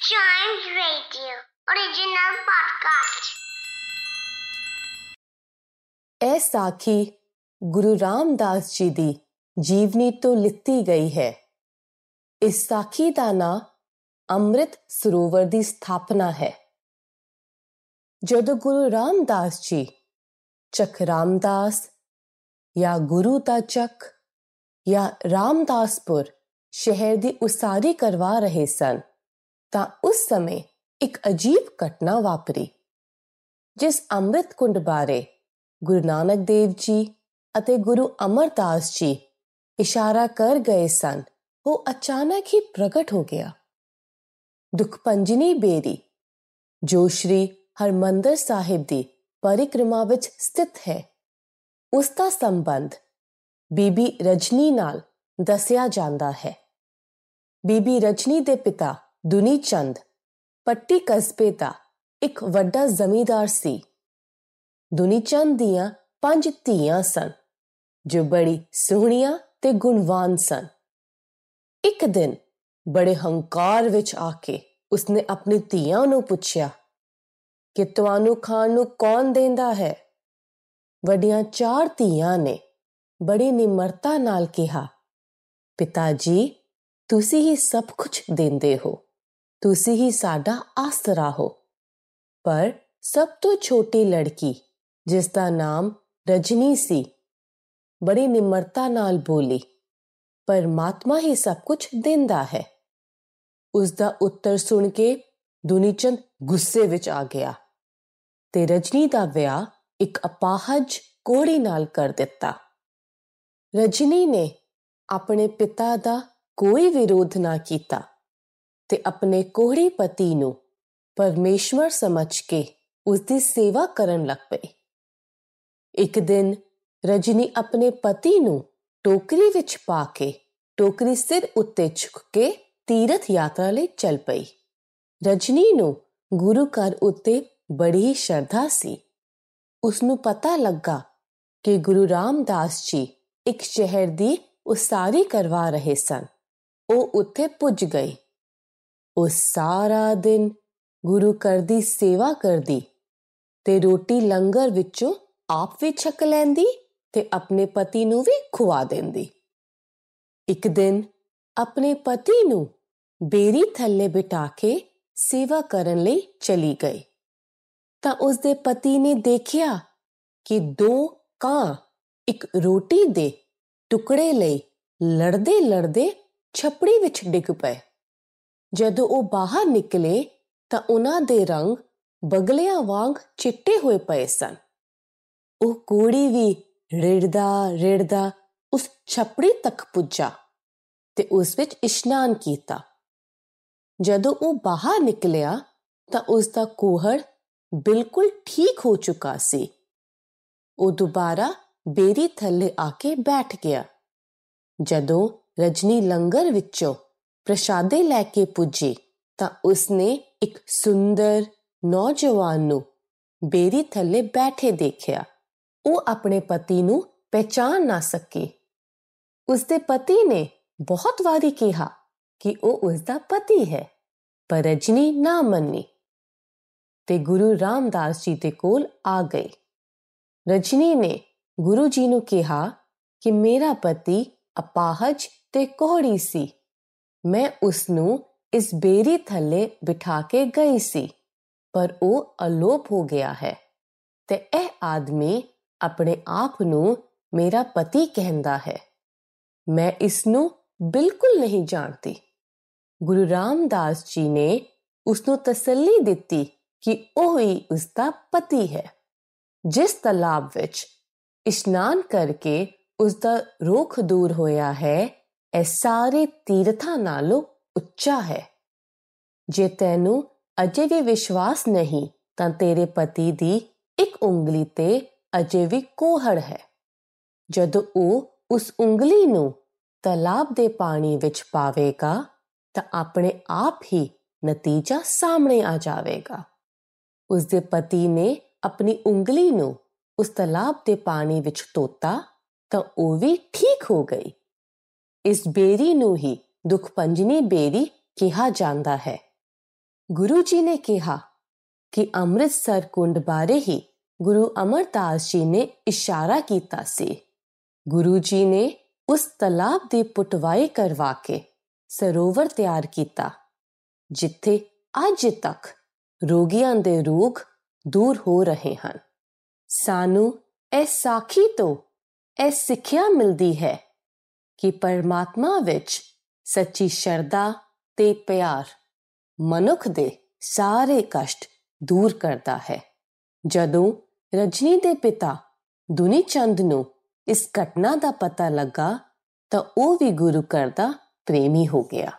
Chimes Radio, original podcast. ਇਹ ਸਾਖੀ ਗੁਰੂ ਰਾਮਦਾਸ ਜੀ ਦੀ ਜੀਵਨੀ ਤੋਂ ਲਿੱਤੀ ਗਈ ਹੈ ਇਸ ਸਾਖੀ ਦਾ ਨਾਂ ਅੰਮ੍ਰਿਤ ਸਰੋਵਰ ਦੀ ਸਥਾਪਨਾ ਹੈ ਜਦੋਂ ਗੁਰੂ ਰਾਮਦਾਸ ਜੀ ਚੱਕ ਰਾਮਦਾਸ ਜਾਂ ਗੁਰੂ ਦਾ ਚੱਕ ਜਾਂ ਰਾਮਦਾਸਪੁਰ ਸ਼ਹਿਰ ਦੀ ਉਸਾਰੀ ਕਰਵਾ ਰਹੇ ਸਨ ਤਾਂ ਉਸ ਸਮੇਂ ਇੱਕ ਅਜੀਬ ਘਟਨਾ ਵਾਪਰੀ, ਜਿਸ ਅੰਮ੍ਰਿਤ ਕੁੰਡ ਬਾਰੇ ਗੁਰੂ ਨਾਨਕ ਦੇਵ ਜੀ ਅਤੇ ਗੁਰੂ ਅਮਰਦਾਸ ਜੀ ਇਸ਼ਾਰਾ ਕਰ ਗਏ ਸਨ। ਉਹ ਅਚਾਨਕ ਹੀ ਪ੍ਰਗਟ ਹੋ ਗਿਆ। ਦੁਖਪੰਜਨੀ ਬੇਰੀ, ਜੋ ਸ਼੍ਰੀ ਹਰਮੰਦਰ ਸਾਹਿਬ ਦੀ ਪਰਿਕਰਮਾ ਵਿੱਚ ਸਥਿਤ ਹੈ, ਉਸ ਦਾ ਸੰਬੰਧ ਬੀਬੀ ਰਜਨੀ ਨਾਲ ਦੱਸਿਆ ਜਾਂਦਾ ਹੈ। ਬੀਬੀ ਰਜਨੀ ਦੇ ਪਿਤਾ ਦੁਨੀ ਚੰਦ, ਪੱਟੀ ਕਸਬੇ ਦਾ ਇੱਕ ਵੱਡਾ ਜ਼ਮੀਂਦਾਰ ਸੀ। ਦੁਨੀ ਚੰਦ ਦੀਆਂ ਪੰਜ ਧੀਆਂ ਸਨ, ਜੋ ਬੜੀ ਸੋਹਣੀਆਂ ਤੇ ਗੁਣਵਾਨ ਸਨ। ਇੱਕ ਦਿਨ ਬੜੇ ਹੰਕਾਰ ਵਿੱਚ ਆ ਕੇ ਉਸਨੇ ਆਪਣੀ ਧੀਆਂ ਨੂੰ ਪੁੱਛਿਆ, ਕਿ ਤੁਹਾਨੂੰ ਖਾਣ ਨੂੰ ਕੌਣ ਦਿੰਦਾ ਹੈ? ਵੱਡੀਆਂ ਚਾਰ ਧੀਆਂ ਨੇ ਬੜੀ ਨਿਮਰਤਾ ਨਾਲ ਕਿਹਾ, ਪਿਤਾ ਜੀ, ਤੁਸੀਂ ਹੀ ਸਭ ਕੁਝ ਦਿੰਦੇ ਹੋ। ਤੁਸੀਂ ਹੀ ਸਾਡਾ ਆਸਰਾ ਹੋ ਪਰ ਸਭ ਤੋਂ ਛੋਟੀ ਲੜਕੀ, ਜਿਸ ਦਾ ਨਾਮ ਰਜਨੀ ਸੀ, ਬੜੀ ਨਿਮਰਤਾ ਨਾਲ ਬੋਲੀ, ਪਰਮਾਤਮਾ ਹੀ ਸਭ ਕੁਝ ਦਿੰਦਾ ਹੈ। ਉਸ ਦਾ ਉੱਤਰ ਸੁਣ ਕੇ ਦੁਨੀਚੰਦ ਗੁੱਸੇ ਵਿੱਚ ਆ ਗਿਆ ਤੇ ਰਜਨੀ ਦਾ ਵਿਆਹ ਇੱਕ ਅਪਾਹਜ ਕੋੜੀ ਨਾਲ ਕਰ ਦਿੱਤਾ। ਰਜਨੀ ਨੇ ਆਪਣੇ ਪਿਤਾ ਦਾ ਕੋਈ ਵਿਰੋਧ ਨਾ ਕੀਤਾ। ਤੇ ਆਪਣੇ ਕੋਹੜੀ ਪਤੀ ਨੂੰ ਪਰਮੇਸ਼ਵਰ ਸਮਝ ਕੇ ਉਸ ਦੀ ਸੇਵਾ ਕਰਨ ਲੱਗ ਪਈ ਇੱਕ ਦਿਨ ਰਜਨੀ ਆਪਣੇ ਪਤੀ ਨੂੰ ਟੋਕਰੀ ਵਿੱਚ ਪਾ ਕੇ ਟੋਕਰੀ ਸਿਰ ਉੱਤੇ ਚੁੱਕ ਕੇ ਤੀਰਥ ਯਾਤਰਾ ਲਈ ਚੱਲ ਪਈ ਰਜਨੀ ਨੂੰ ਗੁਰੂ ਘਰ ਉੱਤੇ ਬੜੀ ਸ਼ਰਧਾ ਸੀ ਉਸ ਨੂੰ ਪਤਾ ਲੱਗਾ ਕਿ ਗੁਰੂ ਰਾਮਦਾਸ ਜੀ ਇੱਕ ਸ਼ਹਿਰ ਦੀ ਉਸਾਰੀ ਕਰਵਾ ਰਹੇ ਸਨ ਉਹ ਉੱਥੇ ਪੁੱਜ ਗਈ ਉਹ ਸਾਰਾ ਦਿਨ ਗੁਰੂ ਘਰ ਦੀ ਸੇਵਾ ਕਰਦੀ ਤੇ ਰੋਟੀ ਲੰਗਰ ਵਿੱਚੋਂ ਆਪ ਵੀ ਛਕ ਲੈਂਦੀ ਤੇ ਆਪਣੇ ਪਤੀ ਨੂੰ ਵੀ ਖਵਾ ਦਿੰਦੀ। ਇੱਕ ਦਿਨ ਆਪਣੇ ਪਤੀ ਨੂੰ ਬੇਰੀ ਥੱਲੇ ਬਿਠਾ ਕੇ ਸੇਵਾ ਕਰਨ ਲਈ ਚਲੀ ਗਈ। ਤਾਂ ਉਸ ਦੇ ਪਤੀ ਨੇ ਦੇਖਿਆ ਕਿ ਦੋ ਕਾਂ ਇੱਕ ਰੋਟੀ ਦੇ ਟੁਕੜੇ ਲਈ ਲੜਦੇ ਲੜਦੇ ਛਪੜੀ ਵਿੱਚ ਡਿੱਗ ਪਏ। ਜਦੋਂ ਉਹ ਬਾਹਰ ਨਿਕਲੇ ਤਾਂ ਉਹਨਾਂ ਦੇ ਰੰਗ ਬਗਲਿਆਂ ਵਾਂਗ ਚਿੱਟੇ ਹੋਏ ਪਏ ਸਨ। ਉਹ ਕੋੜੀ ਵੀ ਰਿੜਦਾ ਰਿੜਦਾ ਉਸ ਛਪੜੀ ਤੱਕ ਪੁੱਜਾ ਤੇ ਉਸ ਵਿੱਚ ਇਸ਼ਨਾਨ ਕੀਤਾ। ਜਦੋਂ ਉਹ ਬਾਹਰ ਨਿਕਲਿਆ ਤਾਂ ਉਸ ਦਾ ਕੋਹੜ ਬਿਲਕੁਲ ਠੀਕ ਹੋ ਚੁੱਕਾ ਸੀ। ਉਹ ਦੁਬਾਰਾ ਬੇਰੀ ਥੱਲੇ ਆ ਕੇ ਬੈਠ ਗਿਆ। ਜਦੋਂ ਰਜਨੀ ਲੰਗਰ ਵਿੱਚੋਂ ਪ੍ਰਸ਼ਾਦੇ ਲੈ ਕੇ ਪੁੱਜੀ ਤਾਂ ਉਸਨੇ ਇੱਕ ਸੁੰਦਰ ਨੌਜਵਾਨ ਨੂੰ ਬੇਰੀ ਥੱਲੇ ਬੈਠੇ ਦੇਖਿਆ। ਉਹ ਆਪਣੇ ਪਤੀ ਨੂੰ ਪਹਿਚਾਨ ਨਾ ਸਕੀ। ਉਸਦੇ ਪਤੀ ਨੇ ਬਹੁਤ ਵਾਰੀ ਕਿਹਾ ਕਿ ਉਹ ਉਸਦਾ ਪਤੀ ਹੈ, ਪਰ ਰਜਨੀ ਨਾ ਮੰਨੀ ਤੇ ਗੁਰੂ ਰਾਮਦਾਸ ਜੀ ਦੇ ਕੋਲ ਆ ਗਈ ਰਜਨੀ ਨੇ ਗੁਰੂ ਜੀ ਨੂੰ ਕਿਹਾ ਕਿ ਮੇਰਾ ਪਤੀ ਅਪਾਹਜ ਤੇ ਕੋਹੜੀ ਸੀ। ਮੈਂ ਉਸ ਨੂੰ ਇਸ ਬੇਰੀ ਥੱਲੇ ਬਿਠਾ ਕੇ ਗਈ ਸੀ, ਪਰ ਉਹ ਅਲੋਪ ਹੋ ਗਿਆ ਹੈ ਤੇ ਇਹ ਆਦਮੀ ਆਪਣੇ ਆਪ ਨੂੰ ਮੇਰਾ ਪਤੀ ਕਹਿੰਦਾ ਹੈ। ਮੈਂ ਇਸ ਨੂੰ ਬਿਲਕੁਲ ਨਹੀਂ ਜਾਣਦੀ। ਗੁਰੂ ਰਾਮਦਾਸ ਜੀ ਨੇ ਉਸ ਨੂੰ ਤਸੱਲੀ ਦਿੱਤੀ ਕਿ ਉਹ ਹੀ ਉਸ ਦਾ ਪਤੀ ਹੈ, ਜਿਸ ਤਲਾਬ ਵਿੱਚ ਇਸ਼ਨਾਨ ਕਰਕੇ ਉਸ ਦਾ ਰੋਖ ਦੂਰ ਹੋਇਆ ਹੈ ਇਹ ਸਾਰੇ ਤੀਰਥਾਂ ਨਾਲੋਂ ਉੱਚਾ ਹੈ। ਜੇ ਤੈਨੂੰ ਅਜੇ ਵੀ ਵਿਸ਼ਵਾਸ ਨਹੀਂ, ਤਾਂ ਤੇਰੇ ਪਤੀ ਦੀ ਇੱਕ ਉਂਗਲੀ ਤੇ ਅਜੇ ਵੀ ਕੋਹੜ ਹੈ। ਜਦੋਂ ਉਹ ਉਸ ਉਂਗਲੀ ਨੂੰ ਤਲਾਬ ਦੇ ਪਾਣੀ ਵਿੱਚ ਪਾਵੇਗਾ, ਤਾਂ ਆਪਣੇ ਆਪ ਹੀ ਨਤੀਜਾ ਸਾਹਮਣੇ ਆ ਜਾਵੇਗਾ। ਉਸ ਦੇ ਪਤੀ ਨੇ ਆਪਣੀ ਉਂਗਲੀ ਨੂੰ ਉਸ ਤਲਾਬ ਦੇ ਪਾਣੀ ਵਿੱਚ ਤੋਤਾ, ਤਾਂ ਉਹ ਵੀ ਠੀਕ ਹੋ ਗਈ। ਇਸ ਬੇਰੀ ਨੂੰ ਹੀ ਦੁਖਪੰਜਨੀ ਬੇਰੀ ਕਿਹਾ ਜਾਂਦਾ ਹੈ ਗੁਰੂ ਜੀ ਨੇ ਕਿਹਾ ਕਿ ਅੰਮ੍ਰਿਤਸਰ ਕੁੰਡ ਬਾਰੇ ਹੀ ਗੁਰੂ ਅਮਰਦਾਸ ਜੀ ਨੇ ਇਸ਼ਾਰਾ ਕੀਤਾ ਸੀ ਗੁਰੂ ਜੀ ਨੇ ਉਸ ਤਲਾਬ ਦੀ ਪੁਟਵਾਈ ਕਰਵਾ ਕੇ ਸਰੋਵਰ ਤਿਆਰ ਕੀਤਾ ਜਿੱਥੇ ਅੱਜ ਤੱਕ ਰੋਗੀਆਂ ਦੇ ਰੋਗ ਦੂਰ ਹੋ ਰਹੇ ਹਨ ਸਾਨੂੰ ਇਹ ਸਾਖੀ ਤੋਂ ਇਹ ਸਿੱਖਿਆ ਮਿਲਦੀ ਹੈ ਕਿ ਪਰਮਾਤਮਾ ਵਿੱਚ ਸੱਚੀ ਸ਼ਰਧਾ ਤੇ ਪਿਆਰ ਮਨੁੱਖ ਦੇ ਸਾਰੇ ਕਸ਼ਟ ਦੂਰ ਕਰਦਾ ਹੈ। ਜਦੋਂ ਰਜਨੀ ਦੇ ਪਿਤਾ ਦੁਨੀ ਚੰਦ ਨੂੰ ਇਸ ਘਟਨਾ ਦਾ ਪਤਾ ਲੱਗਾ ਤਾਂ ਉਹ ਵੀ ਗੁਰੂ ਘਰ ਦਾ ਪ੍ਰੇਮੀ ਹੋ ਗਿਆ।